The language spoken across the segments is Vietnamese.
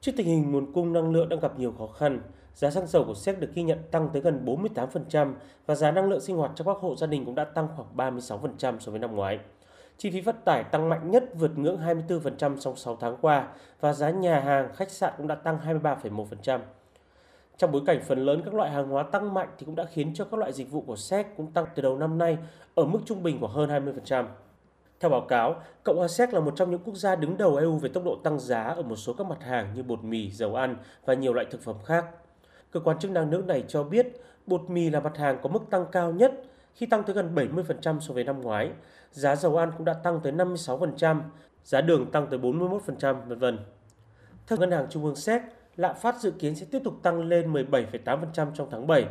Trước tình hình nguồn cung năng lượng đang gặp nhiều khó khăn, giá xăng dầu của Séc được ghi nhận tăng tới gần 48% và giá năng lượng sinh hoạt cho các hộ gia đình cũng đã tăng khoảng 36% so với năm ngoái. Chi phí vận tải tăng mạnh nhất vượt ngưỡng 24% trong 6 tháng qua và giá nhà hàng, khách sạn cũng đã tăng 23,1%. Trong bối cảnh phần lớn các loại hàng hóa tăng mạnh thì cũng đã khiến cho các loại dịch vụ của SEC cũng tăng từ đầu năm nay ở mức trung bình của hơn 20%. Theo báo cáo, Cộng hòa Séc là một trong những quốc gia đứng đầu EU về tốc độ tăng giá ở một số các mặt hàng như bột mì, dầu ăn và nhiều loại thực phẩm khác. Cơ quan chức năng nước này cho biết bột mì là mặt hàng có mức tăng cao nhất khi tăng tới gần 70% so với năm ngoái. Giá dầu ăn cũng đã tăng tới 56%, giá đường tăng tới 41%, vân vân. Theo Ngân hàng Trung ương Séc, lạm phát dự kiến sẽ tiếp tục tăng lên 17,8% trong tháng 7,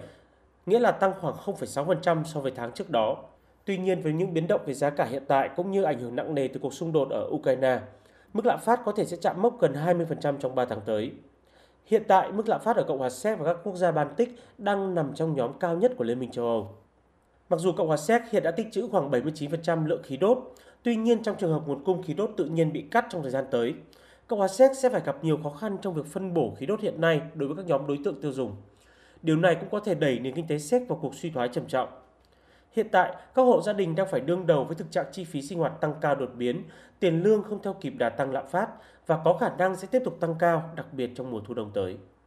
nghĩa là tăng khoảng 0,6% so với tháng trước đó. Tuy nhiên với những biến động về giá cả hiện tại cũng như ảnh hưởng nặng nề từ cuộc xung đột ở Ukraine, mức lạm phát có thể sẽ chạm mốc gần 20% trong 3 tháng tới. Hiện tại, mức lạm phát ở Cộng hòa Séc và các quốc gia Baltic đang nằm trong nhóm cao nhất của Liên minh châu Âu. Mặc dù Cộng hòa Séc hiện đã tích trữ khoảng 79% lượng khí đốt, tuy nhiên trong trường hợp nguồn cung khí đốt tự nhiên bị cắt trong thời gian tới, Cộng hòa Séc sẽ phải gặp nhiều khó khăn trong việc phân bổ khí đốt hiện nay đối với các nhóm đối tượng tiêu dùng. Điều này cũng có thể đẩy nền kinh tế Séc vào cuộc suy thoái trầm trọng. Hiện tại, các hộ gia đình đang phải đương đầu với thực trạng chi phí sinh hoạt tăng cao đột biến, tiền lương không theo kịp đà tăng lạm phát và có khả năng sẽ tiếp tục tăng cao, đặc biệt trong mùa thu đông tới.